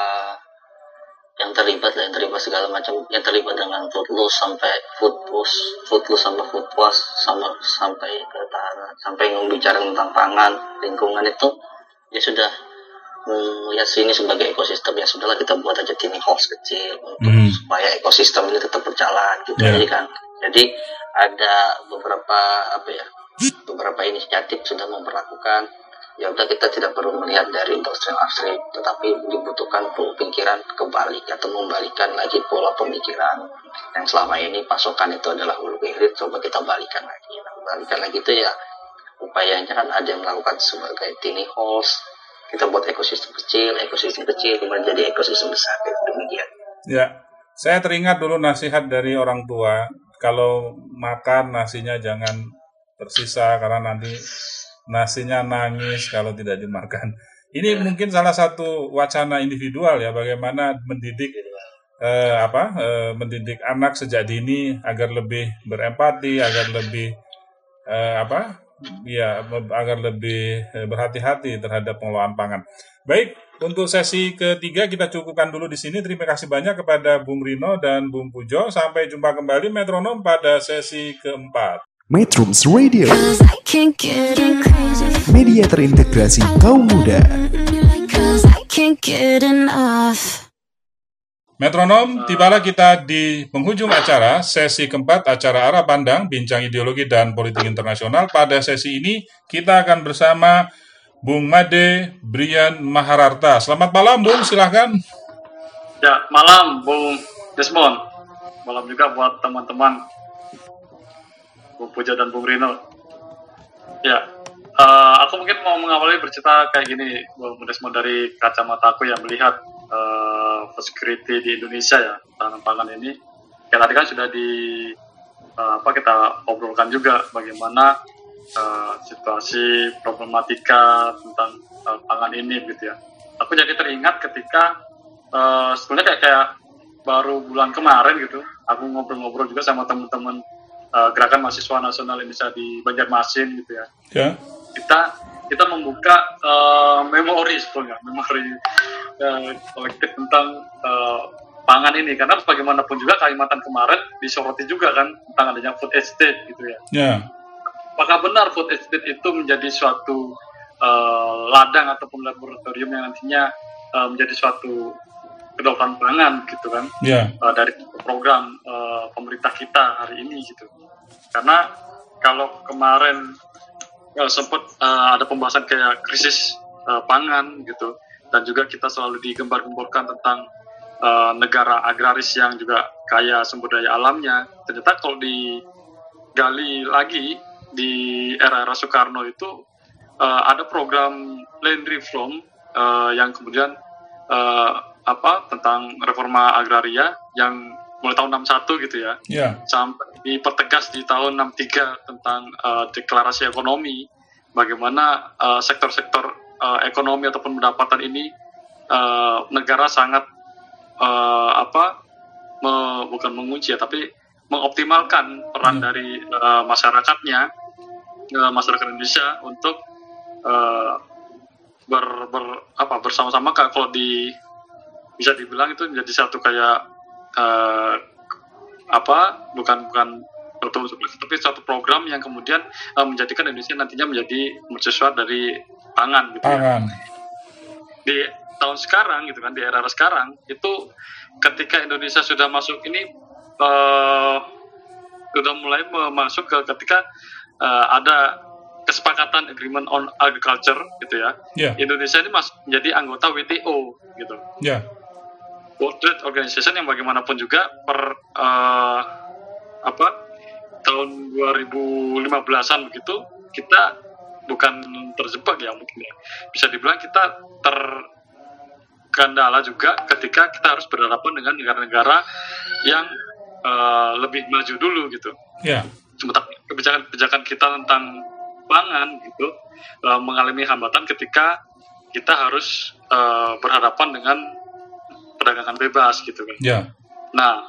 Speaker 2: yang terlibat lah yang terlibat segala macam yang terlibat dengan food loss sampai food loss food loss sama food was sama sampai ke tanah sampai membicara tentang pangan lingkungan itu ya sudah melihat sini sebagai ekosistem. Ya sudahlah kita buat aja tiny house kecil untuk
Speaker 1: Hmm.
Speaker 2: supaya ekosistem ini tetap berjalan gitu.
Speaker 1: Ya.
Speaker 2: aja kan jadi ada beberapa apa ya beberapa inisiatif sudah memperlakukan. Ya udah kita tidak perlu melihat dari doktrin upstream tetapi dibutuhkan pemikiran kebalik atau membalikan lagi pola pemikiran. Yang selama ini pasokan itu adalah hulu hilir coba kita balikan lagi. Nah, balikan lagi itu ya upayanya kan ada yang melakukan sebagai tiny house kita buat ekosistem kecil ekosistem kecil kemudian jadi ekosistem besar. Demikian.
Speaker 1: Ya, saya teringat dulu nasihat dari orang tua, kalau makan nasinya jangan tersisa karena nanti nasinya nangis kalau tidak dimakan. Ini mungkin salah satu wacana individual ya, bagaimana mendidik eh, apa, eh, mendidik anak sejak dini agar lebih berempati, agar lebih eh, apa, ya agar lebih eh, berhati-hati terhadap pengelolaan pangan. Baik, untuk sesi ketiga kita cukupkan dulu di sini. Terima kasih banyak kepada Bung Rino dan Bung Pujo. Sampai jumpa kembali metronom pada sesi keempat.
Speaker 4: Metrums Radio,
Speaker 5: Cause I can't get enough.
Speaker 4: media terintegrasi kaum muda.
Speaker 1: Metronom, tibalah kita di penghujung acara, sesi keempat acara arah pandang, bincang ideologi dan politik internasional. Pada sesi ini kita akan bersama Bung Made Brian Mahararta. Selamat malam Bung, silahkan.
Speaker 6: Ya, malam Bung Desmond. Malam juga buat teman-teman Bung Puja dan Bung Rino. Ya, eh, aku mungkin mau mengawali bercerita kayak gini, Bung Desmond dari kacamata aku yang melihat eh, food security di Indonesia ya, tanam pangan ini. Ya tadi kan sudah di eh, apa kita obrolkan juga bagaimana eh, situasi problematika tentang eh, pangan ini gitu ya. Aku jadi teringat ketika eh, sebenarnya kayak kayak baru bulan kemarin gitu, aku ngobrol-ngobrol juga sama teman-teman eh, gerakan mahasiswa nasional Indonesia di Banjarmasin gitu ya.
Speaker 1: Ya,
Speaker 6: Kita kita membuka eh, memori sebetulnya, memori kolektif tentang eh, pangan ini. Karena bagaimanapun juga Kalimantan kemarin disoroti juga kan tentang adanya food estate gitu ya.
Speaker 1: Ya,
Speaker 6: apakah benar food estate itu menjadi suatu eh, ladang ataupun laboratorium yang nantinya eh, menjadi suatu kedaulatan pangan gitu kan?
Speaker 1: Ya,
Speaker 6: eh, dari program eh, pemerintah kita hari ini gitu. Karena kalau kemarin eh, sempat eh, ada pembahasan kayak krisis eh, pangan gitu dan juga kita selalu digembar-gemborkan tentang eh, negara agraris yang juga kaya sumber daya alamnya. Ternyata kalau digali lagi di era-era Soekarno itu eh, ada program land reform eh, yang kemudian eh, apa tentang reforma agraria yang mulai tahun 61 gitu ya.
Speaker 1: Ya,
Speaker 6: sampai dipertegas di tahun 63 tentang eh, deklarasi ekonomi bagaimana eh, sektor-sektor eh, ekonomi ataupun pendapatan ini eh, negara sangat eh, apa me- bukan mengunci ya tapi mengoptimalkan peran dari uh, masyarakatnya uh, masyarakat Indonesia untuk uh, ber, ber apa bersama-sama kalau di bisa dibilang itu menjadi satu kayak uh, apa bukan bukan tapi satu program yang kemudian uh, menjadikan Indonesia nantinya menjadi mercusuar dari pangan gitu ya.
Speaker 1: Pangan.
Speaker 6: di tahun sekarang gitu kan di era sekarang itu ketika Indonesia sudah masuk ini uh, sudah mulai masuk ke ketika uh, ada kesepakatan agreement on agriculture gitu ya
Speaker 1: Ya,
Speaker 6: Indonesia ini masuk menjadi anggota WTO gitu
Speaker 1: ya,
Speaker 6: World Trade Organization yang bagaimanapun juga per uh, apa tahun 2015an begitu kita bukan terjebak ya mungkin ya. Bisa dibilang kita terkendala juga ketika kita harus berhadapan dengan negara-negara yang uh, lebih maju dulu gitu.
Speaker 1: Ya,
Speaker 6: sementara kebijakan-kebijakan kita tentang pangan gitu uh, mengalami hambatan ketika kita harus uh, berhadapan dengan perdagangan bebas gitu kan.
Speaker 1: ya,
Speaker 6: Nah,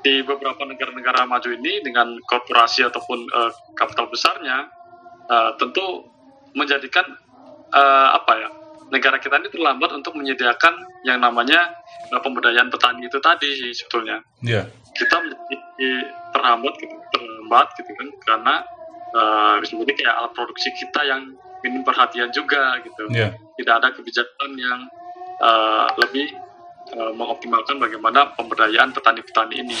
Speaker 6: di beberapa negara-negara maju ini dengan korporasi ataupun uh, kapital besarnya uh, tentu menjadikan uh, apa ya negara kita ini terlambat untuk menyediakan yang namanya uh, pemberdayaan petani itu tadi sebetulnya.
Speaker 1: Ya,
Speaker 6: kita menjadi terhambat gitu, terlambat gitu kan karena uh, disebutnya kayak alat produksi kita yang minim perhatian juga gitu.
Speaker 1: Ya,
Speaker 6: tidak ada kebijakan yang uh, lebih uh, mengoptimalkan bagaimana pemberdayaan petani-petani ini.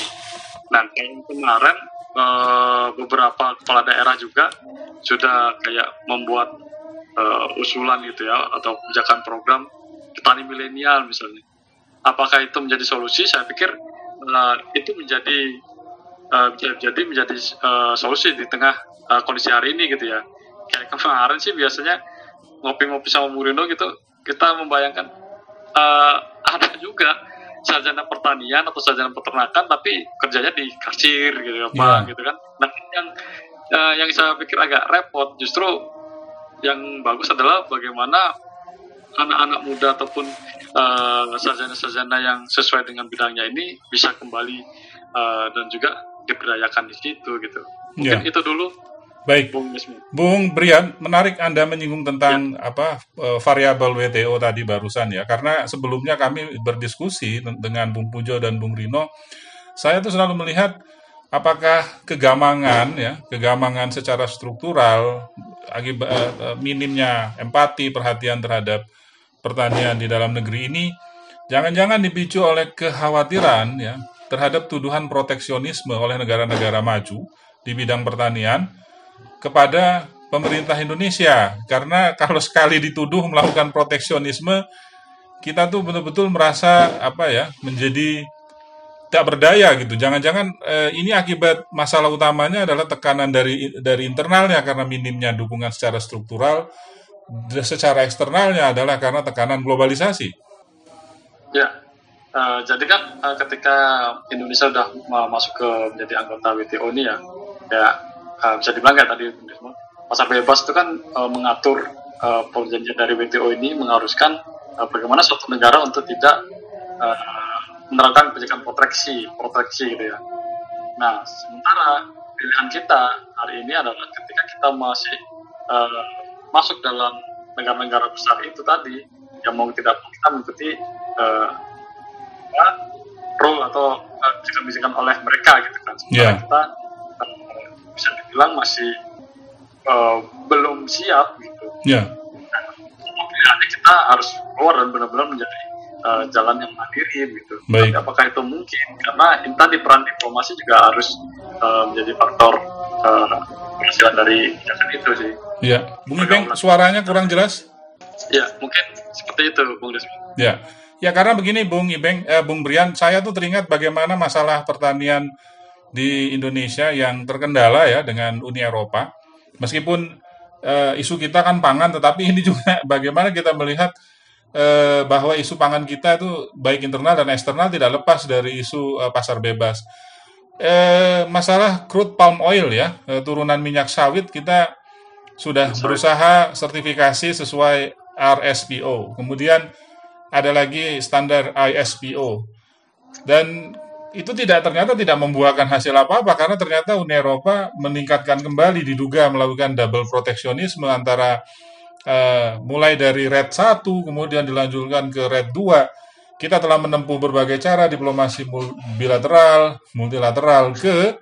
Speaker 6: Nah, kemarin uh, beberapa kepala daerah juga sudah kayak membuat uh, usulan gitu ya atau kebijakan program petani milenial misalnya. Apakah itu menjadi solusi? Saya pikir uh, itu menjadi uh, jadi menjadi uh, solusi di tengah uh, kondisi hari ini gitu ya. Kayak kemarin sih biasanya ngopi-ngopi sama Murino gitu kita membayangkan uh, ada juga sarjana pertanian atau sarjana peternakan tapi kerjanya di kasir gitu apa
Speaker 1: Iya.
Speaker 6: gitu kan nah yang uh, yang saya pikir agak repot justru yang bagus adalah bagaimana anak-anak muda ataupun uh, sarjana-sarjana yang sesuai dengan bidangnya ini bisa kembali uh, dan juga diberdayakan di situ gitu mungkin
Speaker 1: Ya.
Speaker 6: itu dulu
Speaker 1: baik.
Speaker 6: Bung
Speaker 1: Brian, menarik Anda menyinggung tentang apa eh, variabel WTO tadi barusan ya, karena sebelumnya kami berdiskusi dengan Bung Pujo dan Bung Rino, saya tuh selalu melihat apakah kegamangan ya, kegamangan secara struktural akibat eh, eh, minimnya empati, perhatian terhadap pertanian di dalam negeri ini jangan-jangan dipicu oleh kekhawatiran ya terhadap tuduhan proteksionisme oleh negara-negara maju di bidang pertanian kepada pemerintah Indonesia karena kalau sekali dituduh melakukan proteksionisme kita tuh betul-betul merasa apa ya menjadi tak berdaya gitu. Jangan-jangan eh, ini akibat masalah utamanya adalah tekanan dari dari internalnya karena minimnya dukungan secara struktural, secara eksternalnya adalah karena tekanan globalisasi.
Speaker 6: Ya, eh, jadi kan eh, ketika Indonesia sudah ma- masuk ke menjadi anggota WTO ini ya, ya eh, bisa dibilang kayak tadi pasar bebas itu kan eh, mengatur eh, perjanjian dari WTO ini mengharuskan eh, bagaimana suatu negara untuk tidak eh, menerapkan kebijakan proteksi, proteksi gitu ya. Nah, sementara pilihan kita hari ini adalah ketika kita masih eh, masuk dalam negara-negara besar itu tadi, yang mau tidak mau kita mengikuti apa, rule atau eh, kebijakan-kebijakan oleh mereka gitu kan. Sementara
Speaker 1: Iya.
Speaker 6: kita bisa dibilang masih eh, belum siap gitu.
Speaker 1: Ya,
Speaker 6: Pilihannya kita harus keluar dan benar-benar menjadi eh, jalan yang mandiri gitu.
Speaker 1: Baik.
Speaker 6: Tapi apakah itu mungkin? Karena tadi peran diplomasi juga harus eh, menjadi faktor penghasilan dari kebijakan itu sih.
Speaker 1: ya. Bung Ibeng, suaranya kurang jelas?
Speaker 6: Ya, mungkin seperti itu, Bung Desmi.
Speaker 1: Ya, ya karena begini Bung Ibeng, eh, Bung Brian, saya tuh teringat bagaimana masalah pertanian di Indonesia yang terkendala ya dengan Uni Eropa. Meskipun eh, isu kita kan pangan, tetapi ini juga bagaimana kita melihat eh, bahwa isu pangan kita itu baik internal dan eksternal tidak lepas dari isu eh, pasar bebas. Eh, masalah crude palm oil ya, eh, turunan minyak sawit kita sudah berusaha sertifikasi sesuai RSPO. Kemudian ada lagi standar ISPO. Dan itu tidak ternyata tidak membuahkan hasil apa-apa karena ternyata Uni Eropa meningkatkan kembali diduga melakukan double proteksionisme antara uh, mulai dari red 1 kemudian dilanjutkan ke red 2 kita telah menempuh berbagai cara diplomasi bilateral multilateral ke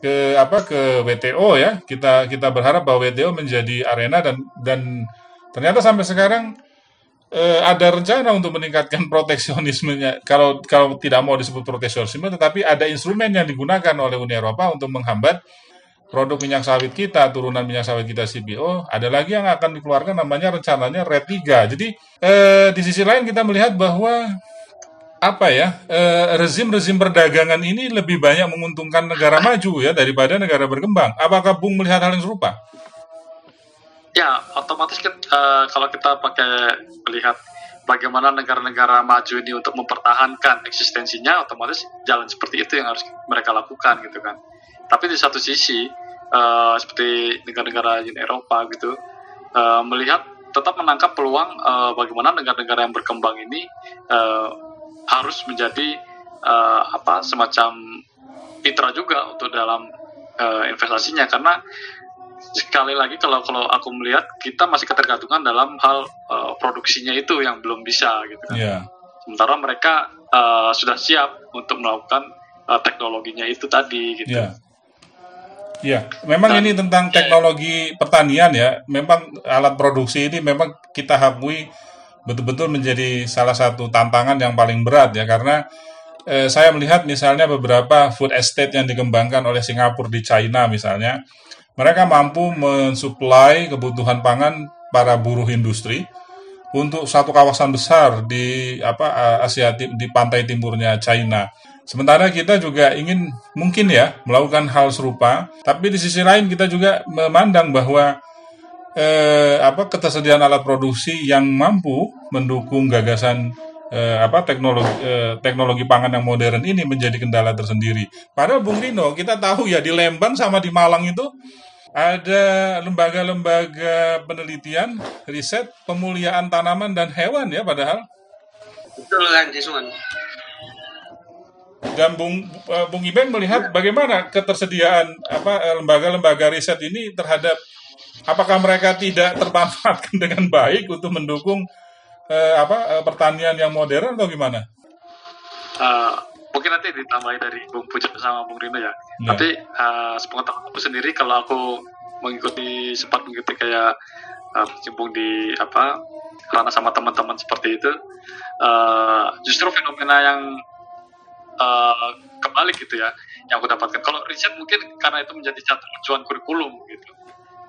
Speaker 1: ke apa ke WTO ya. Kita kita berharap bahwa WTO menjadi arena dan dan ternyata sampai sekarang eh, ada rencana untuk meningkatkan proteksionismenya. Kalau kalau tidak mau disebut proteksionisme, tetapi ada instrumen yang digunakan oleh Uni Eropa untuk menghambat produk minyak sawit kita, turunan minyak sawit kita CBO. Ada lagi yang akan dikeluarkan namanya rencananya RED 3. Jadi eh, di sisi lain kita melihat bahwa apa ya eh, rezim-rezim perdagangan ini lebih banyak menguntungkan negara maju ya daripada negara berkembang. Apakah Bung melihat hal yang serupa?
Speaker 6: Ya, otomatis uh, kalau kita pakai melihat bagaimana negara-negara maju ini untuk mempertahankan eksistensinya, otomatis jalan seperti itu yang harus mereka lakukan gitu kan. Tapi di satu sisi, uh, seperti negara-negara Uni Eropa gitu, uh, melihat tetap menangkap peluang uh, bagaimana negara-negara yang berkembang ini uh, harus menjadi uh, apa semacam mitra juga untuk dalam uh, investasinya karena sekali lagi kalau kalau aku melihat kita masih ketergantungan dalam hal uh, produksinya itu yang belum bisa gitu kan.
Speaker 1: Yeah.
Speaker 6: Sementara mereka uh, sudah siap untuk melakukan uh, teknologinya itu tadi gitu.
Speaker 1: Yeah. Ya, memang Dan, ini tentang teknologi pertanian ya. Memang alat produksi ini memang kita akui betul-betul menjadi salah satu tantangan yang paling berat ya karena eh, saya melihat misalnya beberapa food estate yang dikembangkan oleh Singapura di China misalnya mereka mampu mensuplai kebutuhan pangan para buruh industri untuk satu kawasan besar di apa Asia di pantai timurnya China. Sementara kita juga ingin mungkin ya melakukan hal serupa, tapi di sisi lain kita juga memandang bahwa eh, apa ketersediaan alat produksi yang mampu mendukung gagasan eh, apa teknologi eh, teknologi pangan yang modern ini menjadi kendala tersendiri. Padahal Bung Rino kita tahu ya di Lembang sama di Malang itu ada lembaga-lembaga penelitian, riset, pemuliaan tanaman dan hewan ya padahal.
Speaker 3: Betul kan, Jisuan.
Speaker 1: Dan Bung uh, Bung Ibeng melihat bagaimana ketersediaan apa eh, lembaga-lembaga riset ini terhadap apakah mereka tidak termanfaatkan dengan baik untuk mendukung uh, apa uh, pertanian yang modern atau gimana?
Speaker 6: Uh, mungkin nanti ditambahin dari Bung Puja sama Bung Rino ya. Yeah. Tapi uh, sepengetahuan aku sendiri kalau aku mengikuti sempat mengikuti kayak uh, di apa karena sama teman-teman seperti itu, uh, justru fenomena yang uh, kembali gitu ya yang aku dapatkan. Kalau riset mungkin karena itu menjadi satu tujuan kurikulum gitu.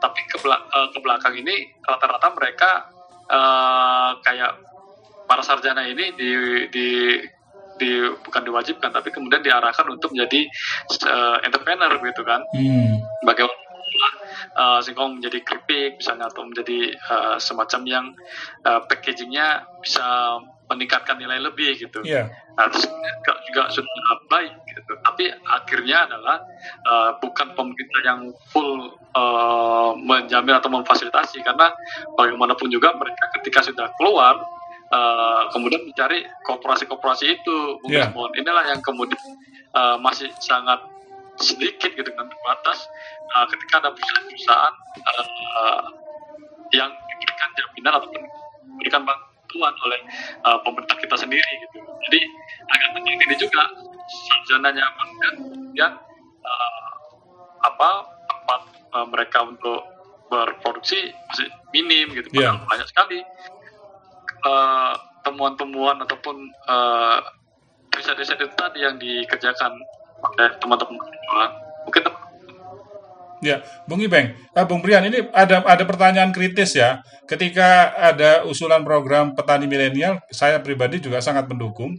Speaker 6: Tapi ke, uh, ke belakang ini rata-rata mereka uh, kayak para sarjana ini di di di bukan diwajibkan tapi kemudian diarahkan untuk menjadi uh, entrepreneur gitu kan hmm. bagaimana uh, singkong menjadi keripik misalnya atau menjadi uh, semacam yang uh, packagingnya bisa meningkatkan nilai lebih gitu.
Speaker 1: Yeah.
Speaker 6: Nah, terus juga sudah baik gitu. Tapi akhirnya adalah uh, bukan pemerintah yang full uh, menjamin atau memfasilitasi karena bagaimanapun juga mereka ketika sudah keluar uh, kemudian mencari kooperasi-kooperasi itu yeah. inilah yang kemudian uh, masih sangat sedikit gitu kan terbatas uh, ketika ada perusahaan-perusahaan uh, yang diberikan jaminan atau diberikan bantuan oleh uh, pemerintah kita sendiri gitu jadi agak penting ini juga sarjana nyaman dan kemudian uh, apa tempat uh, mereka untuk berproduksi masih minim gitu yeah. banyak sekali temuan temuan-temuan ataupun uh, riset-riset itu tadi yang dikerjakan oleh teman-teman mungkin teman
Speaker 1: Ya, Bung Ibeng, ah, Bung Brian, ini ada ada pertanyaan kritis ya. Ketika ada usulan program petani milenial, saya pribadi juga sangat mendukung.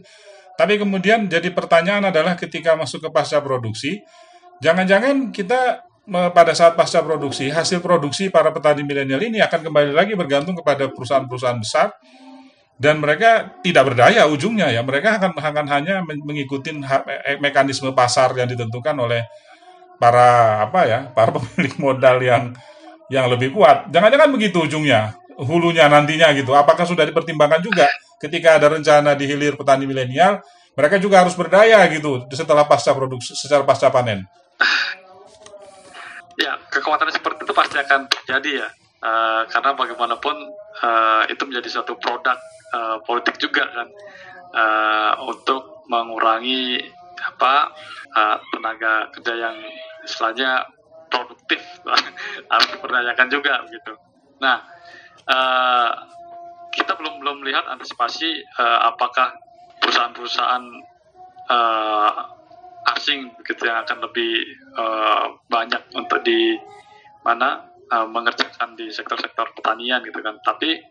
Speaker 1: Tapi kemudian jadi pertanyaan adalah ketika masuk ke pasca produksi, jangan-jangan kita pada saat pasca produksi, hasil produksi para petani milenial ini akan kembali lagi bergantung kepada perusahaan-perusahaan besar dan mereka tidak berdaya ujungnya ya. Mereka akan akan hanya mengikuti eh, mekanisme pasar yang ditentukan oleh para apa ya para pemilik modal yang yang lebih kuat. Jangan-jangan begitu ujungnya hulunya nantinya gitu. Apakah sudah dipertimbangkan juga ketika ada rencana di hilir petani milenial mereka juga harus berdaya gitu setelah pasca produksi secara pasca panen.
Speaker 6: Ya, kekhawatiran seperti itu pasti akan terjadi ya, Eh, karena bagaimanapun eh, itu menjadi suatu produk eh, politik juga kan eh, untuk mengurangi apa eh, tenaga kerja yang istilahnya produktif harus diperdayakan juga gitu. Nah, eh, kita belum belum melihat antisipasi eh, apakah perusahaan-perusahaan eh, asing begitu yang akan lebih eh, banyak untuk di mana eh, mengerjakan di sektor-sektor pertanian gitu kan. Tapi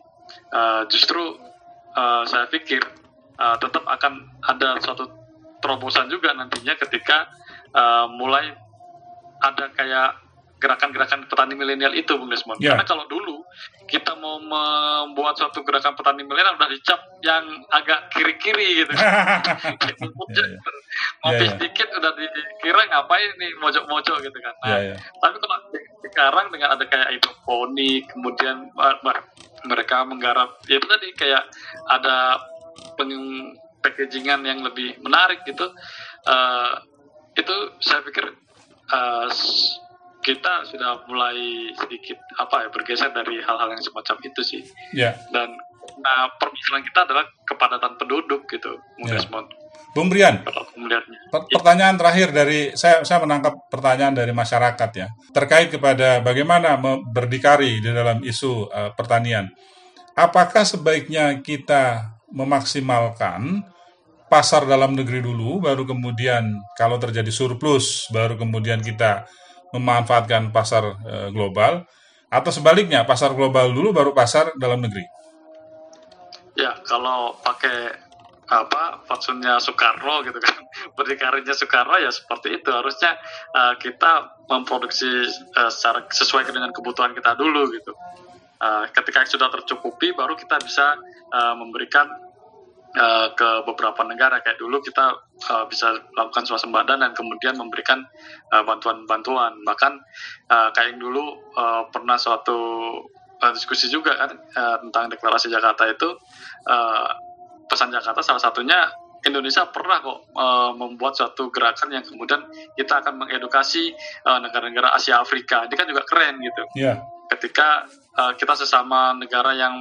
Speaker 6: eh, justru eh, saya pikir eh, tetap akan ada suatu terobosan juga nantinya ketika eh, mulai ada kayak gerakan-gerakan petani milenial itu, Bung Desmond.
Speaker 1: Ya.
Speaker 6: Karena kalau dulu kita mau membuat suatu gerakan petani milenial udah dicap yang agak kiri-kiri gitu.
Speaker 1: Ya, ya.
Speaker 6: Ngopi
Speaker 1: Ya, ya.
Speaker 6: sedikit udah dikira ngapain nih mojok-mojok gitu kan. Nah,
Speaker 1: Ya, ya.
Speaker 6: tapi kalau sekarang dengan ada kayak hidroponik, kemudian uh, uh, mereka menggarap, ya itu tadi kayak ada peng packagingan yang lebih menarik gitu. Uh, itu saya pikir uh, kita sudah mulai sedikit apa ya bergeser dari hal-hal yang semacam itu sih.
Speaker 1: Ya.
Speaker 6: Dan nah permasalahan kita adalah kepadatan penduduk gitu, Bung
Speaker 1: Ya.
Speaker 6: Desmond.
Speaker 1: Bung Brian. Per- pertanyaan terakhir dari saya saya menangkap pertanyaan dari masyarakat ya terkait kepada bagaimana berdikari di dalam isu eh, pertanian. Apakah sebaiknya kita memaksimalkan pasar dalam negeri dulu baru kemudian kalau terjadi surplus baru kemudian kita memanfaatkan pasar eh, global atau sebaliknya pasar global dulu baru pasar dalam negeri.
Speaker 6: Ya, kalau pakai apa fatsunnya Soekarno gitu kan berdikarinya Soekarno ya seperti itu. Harusnya uh, kita memproduksi uh, secara sesuai dengan kebutuhan kita dulu gitu. Uh, ketika sudah tercukupi baru kita bisa uh, memberikan ke beberapa negara. Kayak dulu kita uh, bisa melakukan swasembada dan kemudian memberikan uh, bantuan-bantuan. Bahkan uh, kayak yang dulu uh, pernah suatu uh, diskusi juga kan uh, tentang deklarasi Jakarta itu uh, pesan Jakarta salah satunya Indonesia pernah kok uh, membuat suatu gerakan yang kemudian kita akan mengedukasi uh, negara-negara Asia Afrika ini kan juga keren gitu.
Speaker 1: Ya,
Speaker 6: ketika uh, kita sesama negara yang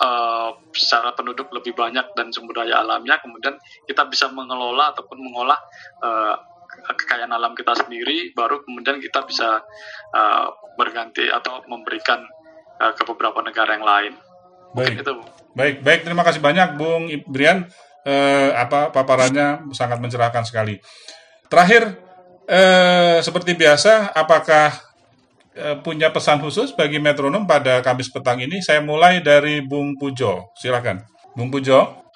Speaker 6: uh, secara penduduk lebih banyak dan sumber daya alamnya, kemudian kita bisa mengelola ataupun mengolah uh, ke- kekayaan alam kita sendiri, baru kemudian kita bisa uh, berganti atau memberikan uh, ke beberapa negara yang lain. Mungkin
Speaker 1: baik.
Speaker 6: itu.
Speaker 1: Baik, baik. Terima kasih banyak, Bung Brian. Eh, apa paparannya sangat mencerahkan sekali. Terakhir, eh, seperti biasa, apakah punya pesan khusus bagi metronom pada Kamis petang ini? Saya mulai dari Bung Pujo. Silakan, Bung Pujo.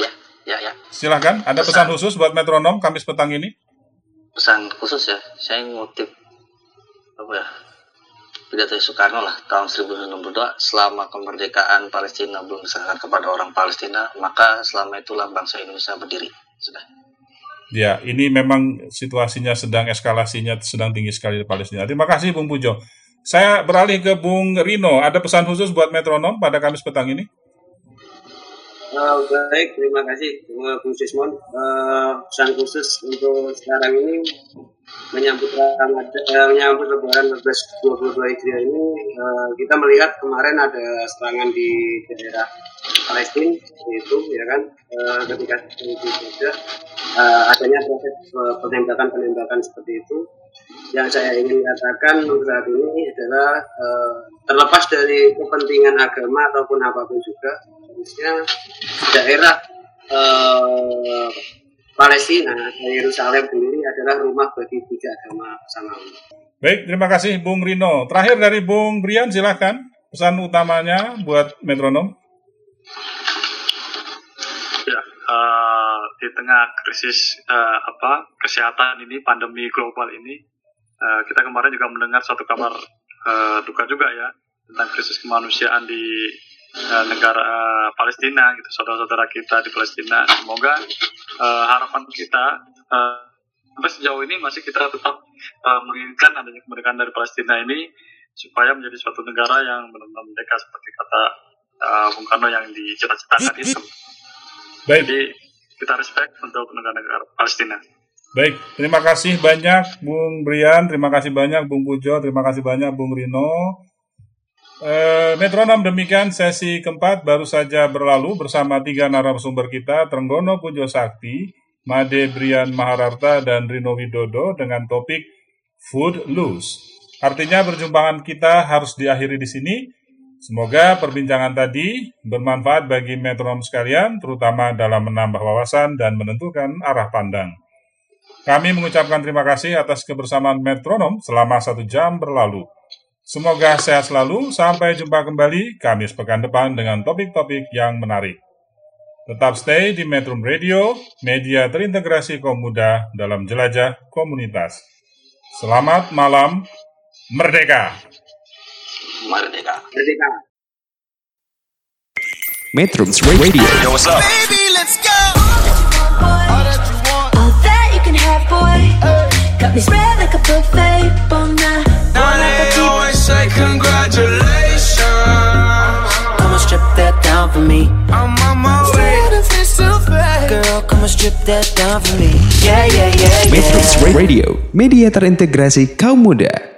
Speaker 2: Ya, ya, ya.
Speaker 1: Silakan. Ada pesan khusus buat metronom Kamis petang ini?
Speaker 2: Pesan khusus ya, saya ngutip apa ya? Pidato Soekarno lah tahun 1962 selama kemerdekaan Palestina belum diserahkan kepada orang Palestina maka selama itulah bangsa Indonesia berdiri sudah
Speaker 1: Ya, ini memang situasinya sedang eskalasinya sedang tinggi sekali di Palestina. Terima kasih, Bung Pujo. Saya beralih ke Bung Rino. Ada pesan khusus buat metronom pada Kamis petang ini?
Speaker 3: Eh, baik, terima kasih uh, Bung Sismon. Eh, pesan khusus untuk sekarang ini menyambut Ramadan, eh, menyambut Lebaran 1422 Hijriah ini eh, kita melihat kemarin ada serangan di daerah Palestina itu ya kan eh, ketika itu juga eh, adanya proses eh, penembakan-penembakan seperti itu yang saya ingin katakan untuk saat ini adalah eh, terlepas dari kepentingan agama ataupun apa pun juga harusnya daerah eh, Palestina Yerusalem sendiri adalah rumah bagi tiga agama samawi.
Speaker 1: Baik, terima kasih Bung Rino. Terakhir dari Bung Brian, silakan. Pesan utamanya buat metronom.
Speaker 6: Ya, eh, di tengah krisis eh, apa kesehatan ini, pandemi global ini, eh, kita kemarin juga mendengar satu kabar eh, duka juga ya tentang krisis kemanusiaan di eh, negara eh, Palestina, gitu, saudara-saudara kita di Palestina. Semoga eh, harapan kita eh, sampai sejauh ini masih kita tetap eh, menginginkan adanya kemerdekaan dari Palestina ini supaya menjadi suatu negara yang benar-benar merdeka seperti kata eh, Bung Karno yang dicita-citakan itu.
Speaker 1: Baik,
Speaker 6: Jadi kita respect untuk negara-negara Palestina.
Speaker 1: Baik, terima kasih banyak Bung Brian, terima kasih banyak Bung Pujo, terima kasih banyak Bung Rino. Eh, metronom demikian sesi keempat baru saja berlalu bersama tiga narasumber kita, Trenggono Pujo Sakti, Made Brian Mahararta, dan Rino Widodo dengan topik Food Loose. Artinya perjumpaan kita harus diakhiri di sini. Semoga perbincangan tadi bermanfaat bagi metronom sekalian, terutama dalam menambah wawasan dan menentukan arah pandang. Kami mengucapkan terima kasih atas kebersamaan metronom selama satu jam berlalu. Semoga sehat selalu, sampai jumpa kembali Kamis pekan depan dengan topik-topik yang menarik. Tetap stay di Metro Radio, media terintegrasi kaum muda dalam jelajah komunitas. Selamat malam, merdeka!
Speaker 2: Merdeka.
Speaker 3: Merdeka.
Speaker 4: Metrums Radio
Speaker 5: All that you can have, boy. Got me spread like a buffet. Bon night.
Speaker 7: Say congratulations.
Speaker 8: Come and strip that down for me.
Speaker 7: I'm on my way.
Speaker 8: Girl, come and strip that down for me. Yeah, yeah, yeah, yeah.
Speaker 4: Metrums Radio Media terintegrasi kaum muda